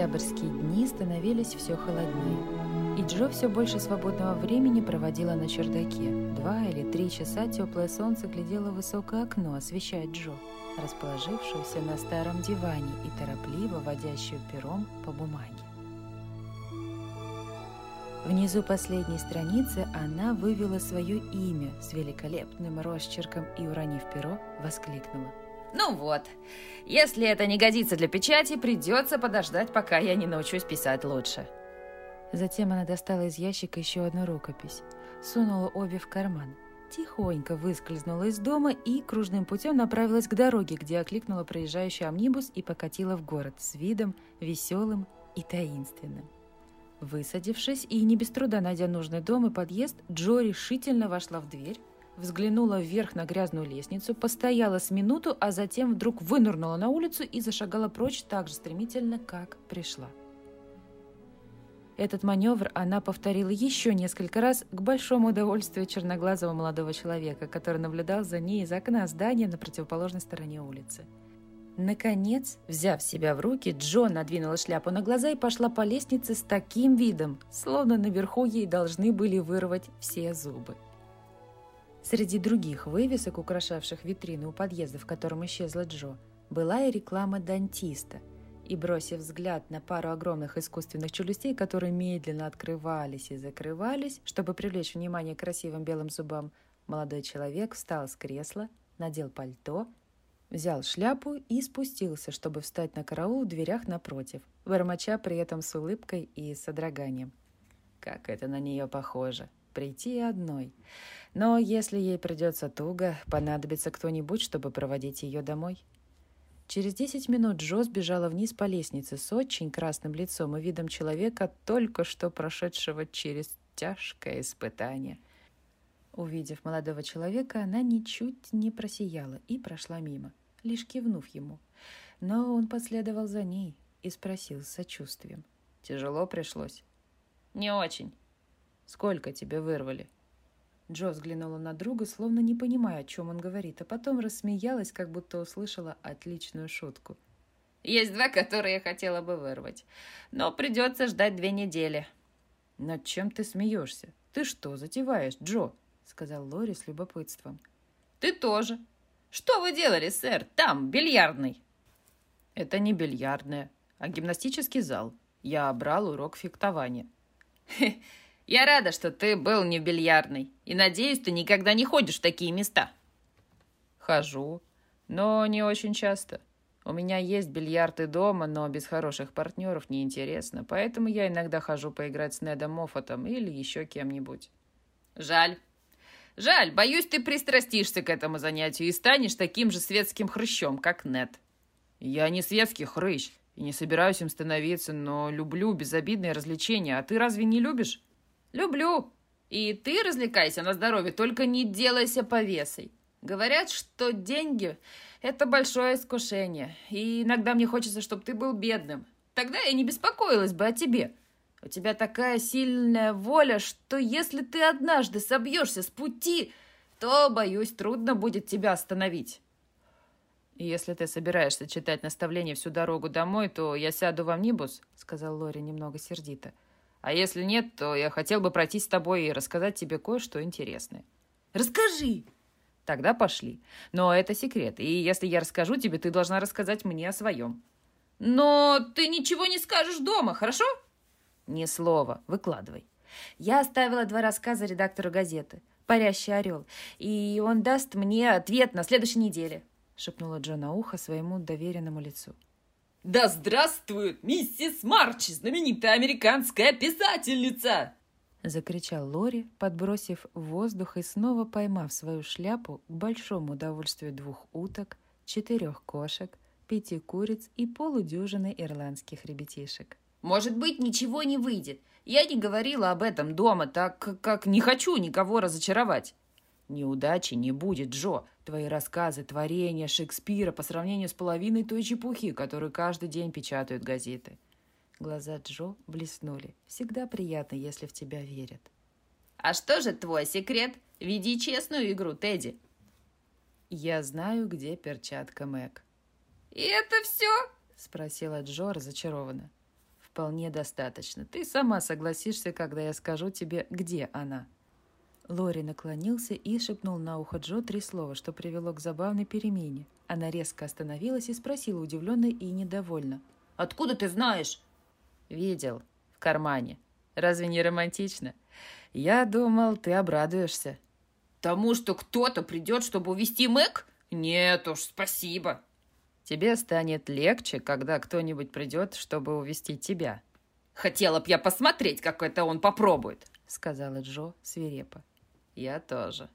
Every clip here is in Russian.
Октябрьские дни становились все холоднее, и Джо все больше свободного времени проводила на чердаке. Два или три часа теплое солнце глядело в высокое окно, освещая Джо, расположившуюся на старом диване и торопливо водящую пером по бумаге. Внизу последней страницы она вывела свое имя с великолепным росчерком и, уронив перо, воскликнула. Ну вот, если это не годится для печати, придется подождать, пока я не научусь писать лучше. Затем она достала из ящика еще одну рукопись, сунула обе в карман, тихонько выскользнула из дома и кружным путем направилась к дороге, где окликнула проезжающий амнибус и покатила в город с видом веселым и таинственным. Высадившись и не без труда найдя нужный дом и подъезд, Джо решительно вошла в дверь, взглянула вверх на грязную лестницу, постояла с минуту, а затем вдруг вынырнула на улицу и зашагала прочь так же стремительно, как пришла. Этот маневр она повторила еще несколько раз к большому удовольствию черноглазого молодого человека, который наблюдал за ней из окна здания на противоположной стороне улицы. Наконец, взяв себя в руки, Джон надвинула шляпу на глаза и пошла по лестнице с таким видом, словно наверху ей должны были вырвать все зубы. Среди других вывесок, украшавших витрины у подъезда, в котором исчезла Джо, была и реклама дантиста. И, бросив взгляд на пару огромных искусственных челюстей, которые медленно открывались и закрывались, чтобы привлечь внимание к красивым белым зубам, молодой человек встал с кресла, надел пальто – Взял шляпу и спустился, чтобы встать на караул в дверях напротив, бормоча при этом с улыбкой и содроганием. Как это на нее похоже. Прийти одной. Но если ей придется туго, понадобится кто-нибудь, чтобы проводить ее домой. Через десять минут Джо сбежала вниз по лестнице с очень красным лицом и видом человека, только что прошедшего через тяжкое испытание – Увидев молодого человека, она ничуть не просияла и прошла мимо, лишь кивнув ему. Но он последовал за ней и спросил с сочувствием. «Тяжело пришлось?» «Не очень». «Сколько тебе вырвали?» Джо взглянула на друга, словно не понимая, о чем он говорит, а потом рассмеялась, как будто услышала отличную шутку. «Есть два, которые я хотела бы вырвать, но придется ждать две недели». «Над чем ты смеешься? Ты что, затеваешь, Джо?» сказал Лори с любопытством. «Ты тоже. Что вы делали, сэр, там, бильярдный?» «Это не бильярдная, а гимнастический зал. Я брал урок фехтования». «Я рада, что ты был не в бильярдной, и надеюсь, ты никогда не ходишь в такие места». «Хожу, но не очень часто. У меня есть бильярд и дома, но без хороших партнеров неинтересно, поэтому я иногда хожу поиграть с Недом Моффатом или еще кем-нибудь». «Жаль. Жаль, боюсь, ты пристрастишься к этому занятию и станешь таким же светским хрыщом, как Нет. Я не светский хрыщ и не собираюсь им становиться, но люблю безобидные развлечения. А ты разве не любишь? Люблю. И ты развлекайся на здоровье, только не делайся повесой. Говорят, что деньги – это большое искушение. И иногда мне хочется, чтобы ты был бедным. Тогда я не беспокоилась бы о тебе. У тебя такая сильная воля, что если ты однажды собьешься с пути, то, боюсь, трудно будет тебя остановить. «Если ты собираешься читать наставления всю дорогу домой, то я сяду в амнибус», — сказал Лори немного сердито. «А если нет, то я хотел бы пройтись с тобой и рассказать тебе кое-что интересное». «Расскажи!» «Тогда пошли. Но это секрет, и если я расскажу тебе, ты должна рассказать мне о своем». «Но ты ничего не скажешь дома, хорошо?» Ни слова. Выкладывай. Я оставила два рассказа редактору газеты «Парящий орел», и он даст мне ответ на следующей неделе», — шепнула Джо на ухо своему доверенному лицу. «Да здравствует миссис Марч, знаменитая американская писательница!» Закричал Лори, подбросив в воздух и снова поймав свою шляпу к большому удовольствию двух уток, четырех кошек, пяти куриц и полудюжины ирландских ребятишек. Может быть, ничего не выйдет. Я не говорила об этом дома, так как не хочу никого разочаровать. Неудачи не будет, Джо. Твои рассказы, творения Шекспира по сравнению с половиной той чепухи, которую каждый день печатают газеты. Глаза Джо блеснули. Всегда приятно, если в тебя верят. А что же твой секрет? Веди честную игру, Тедди. Я знаю, где перчатка Мэг. «И это все?» — спросила Джо разочарованно. «Вполне достаточно. Ты сама согласишься, когда я скажу тебе, где она». Лори наклонился и шепнул на ухо Джо три слова, что привело к забавной перемене. Она резко остановилась и спросила удивленно и недовольно. «Откуда ты знаешь?» «Видел. В кармане. Разве не романтично? Я думал, ты обрадуешься». «Тому, что кто-то придет, чтобы увести Мэг? Нет уж, спасибо». «Тебе станет легче, когда кто-нибудь придет, чтобы увести тебя». «Хотела б я посмотреть, как это он попробует», — сказала Джо свирепо. «Я тоже».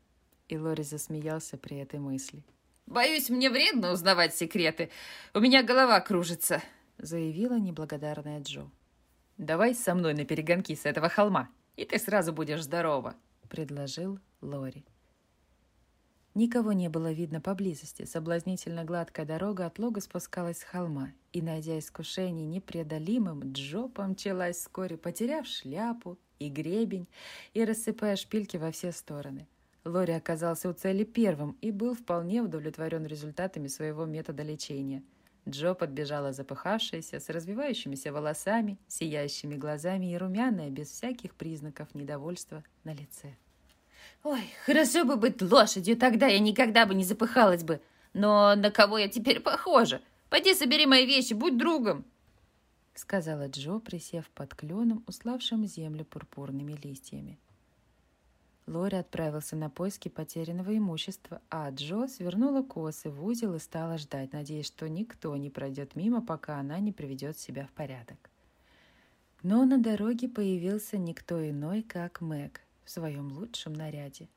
И Лори засмеялся при этой мысли. «Боюсь, мне вредно узнавать секреты. У меня голова кружится», — заявила неблагодарная Джо. «Давай со мной на перегонки с этого холма, и ты сразу будешь здорова», — предложил Лори. Никого не было видно поблизости. Соблазнительно гладкая дорога от лога спускалась с холма, и, найдя искушение непреодолимым, Джо помчалась вскоре, потеряв шляпу и гребень и рассыпая шпильки во все стороны. Лори оказался у цели первым и был вполне удовлетворен результатами своего метода лечения. Джо подбежала запыхавшаяся, с развивающимися волосами, сияющими глазами и румяная, без всяких признаков недовольства на лице. Ой, хорошо бы быть лошадью, тогда я никогда бы не запыхалась бы. Но на кого я теперь похожа? Пойди собери мои вещи, будь другом. Сказала Джо, присев под кленом, уславшим землю пурпурными листьями. Лори отправился на поиски потерянного имущества, а Джо свернула косы в узел и стала ждать, надеясь, что никто не пройдет мимо, пока она не приведет себя в порядок. Но на дороге появился никто иной, как Мэг в своем лучшем наряде.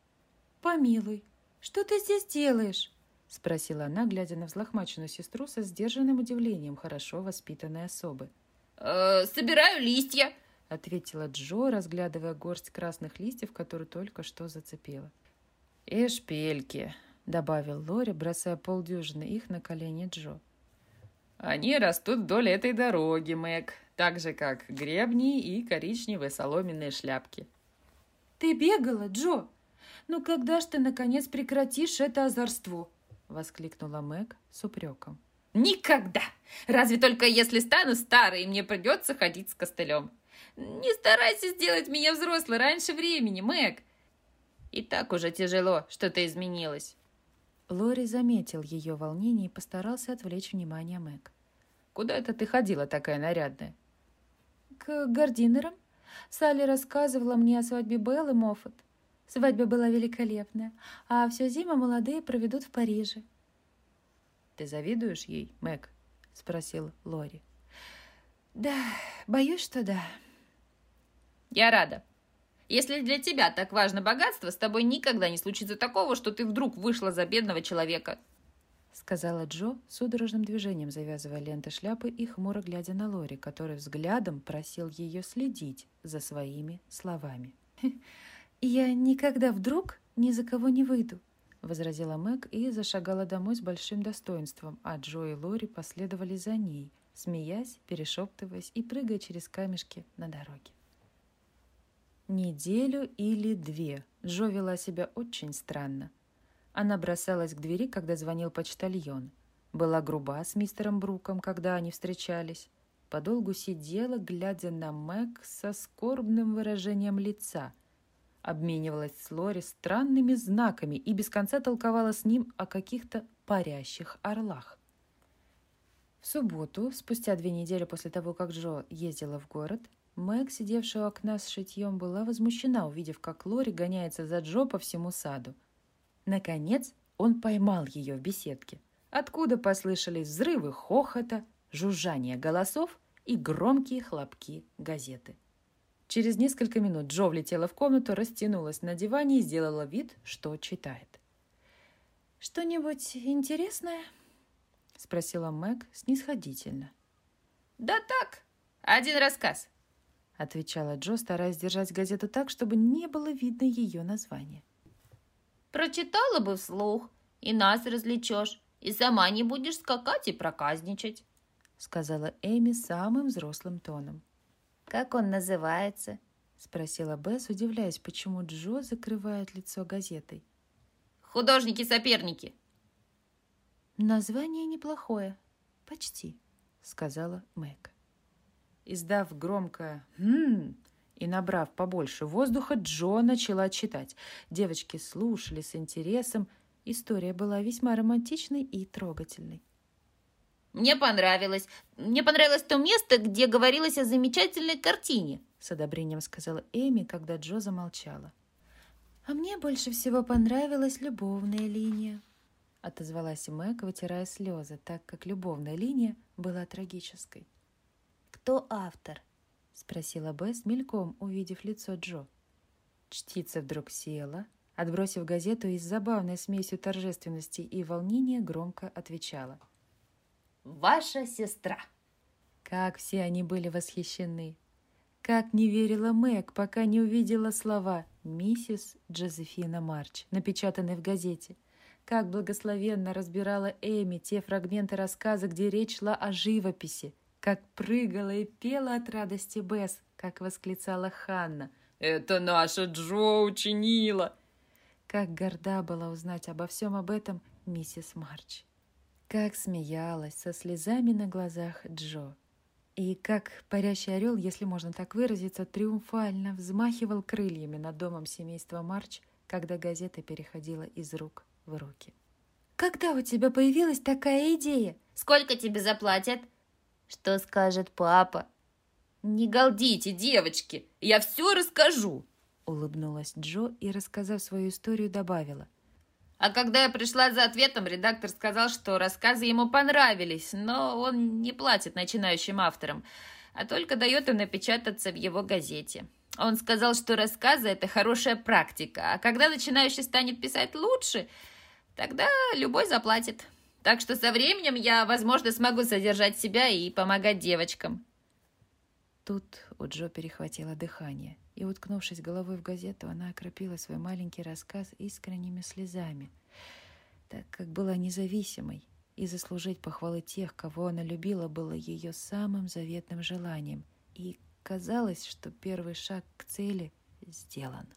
«Помилуй, что ты здесь делаешь?» — спросила она, глядя на взлохмаченную сестру со сдержанным удивлением хорошо воспитанной особы. «Э, «Собираю листья», — ответила Джо, разглядывая горсть красных листьев, которую только что зацепила. «И шпильки», — добавил Лори, бросая полдюжины их на колени Джо. «Они растут вдоль этой дороги, Мэг, так же, как гребни и коричневые соломенные шляпки». «Ты бегала, Джо? Ну когда ж ты, наконец, прекратишь это озорство?» — воскликнула Мэг с упреком. «Никогда! Разве только если стану старой, и мне придется ходить с костылем. Не старайся сделать меня взрослой раньше времени, Мэг. И так уже тяжело, что-то изменилось». Лори заметил ее волнение и постарался отвлечь внимание Мэг. «Куда это ты ходила такая нарядная?» «К гардинерам», Салли рассказывала мне о свадьбе Беллы Моффат. Свадьба была великолепная, а всю зиму молодые проведут в Париже. «Ты завидуешь ей, Мэг?» — спросил Лори. «Да, боюсь, что да». «Я рада. Если для тебя так важно богатство, с тобой никогда не случится такого, что ты вдруг вышла за бедного человека», сказала Джо, судорожным движением завязывая ленты шляпы и хмуро глядя на Лори, который взглядом просил ее следить за своими словами. «Я никогда вдруг ни за кого не выйду», — возразила Мэг и зашагала домой с большим достоинством, а Джо и Лори последовали за ней, смеясь, перешептываясь и прыгая через камешки на дороге. Неделю или две Джо вела себя очень странно. Она бросалась к двери, когда звонил почтальон. Была груба с мистером Бруком, когда они встречались. Подолгу сидела, глядя на Мэг со скорбным выражением лица. Обменивалась с Лори странными знаками и без конца толковала с ним о каких-то парящих орлах. В субботу, спустя две недели после того, как Джо ездила в город, Мэг, сидевшая у окна с шитьем, была возмущена, увидев, как Лори гоняется за Джо по всему саду. Наконец он поймал ее в беседке, откуда послышались взрывы хохота, жужжание голосов и громкие хлопки газеты. Через несколько минут Джо влетела в комнату, растянулась на диване и сделала вид, что читает. «Что-нибудь интересное?» — спросила Мэг снисходительно. «Да так, один рассказ», — отвечала Джо, стараясь держать газету так, чтобы не было видно ее название. Прочитала бы вслух, и нас развлечешь, и сама не будешь скакать и проказничать», — сказала Эми самым взрослым тоном. «Как он называется?» — спросила Бесс, удивляясь, почему Джо закрывает лицо газетой. «Художники-соперники». «Название неплохое», «Почти», — сказала Мэг. Издав громко «Хм», и, набрав побольше воздуха, Джо начала читать. Девочки слушали с интересом. История была весьма романтичной и трогательной. «Мне понравилось. Мне понравилось то место, где говорилось о замечательной картине», с одобрением сказала Эми, когда Джо замолчала. «А мне больше всего понравилась любовная линия», отозвалась Мэг, вытирая слезы, так как любовная линия была трагической. «Кто автор?» спросила Бесс, мельком увидев лицо Джо. Чтица вдруг села, отбросив газету и с забавной смесью торжественности и волнения громко отвечала. «Ваша сестра!» Как все они были восхищены! Как не верила Мэг, пока не увидела слова «Миссис Джозефина Марч», напечатанные в газете. Как благословенно разбирала Эми те фрагменты рассказа, где речь шла о живописи, как прыгала и пела от радости Бесс, как восклицала Ханна. «Это наша Джо учинила!» Как горда была узнать обо всем об этом миссис Марч. Как смеялась со слезами на глазах Джо. И как парящий орел, если можно так выразиться, триумфально взмахивал крыльями над домом семейства Марч, когда газета переходила из рук в руки. «Когда у тебя появилась такая идея?» «Сколько тебе заплатят?» Что скажет папа? Не галдите, девочки, я все расскажу. Улыбнулась Джо и, рассказав свою историю, добавила. А когда я пришла за ответом, редактор сказал, что рассказы ему понравились, но он не платит начинающим авторам, а только дает им напечататься в его газете. Он сказал, что рассказы – это хорошая практика, а когда начинающий станет писать лучше, тогда любой заплатит. Так что со временем я, возможно, смогу содержать себя и помогать девочкам. Тут у Джо перехватило дыхание, и, уткнувшись головой в газету, она окропила свой маленький рассказ искренними слезами, так как была независимой, и заслужить похвалы тех, кого она любила, было ее самым заветным желанием, и казалось, что первый шаг к цели сделан.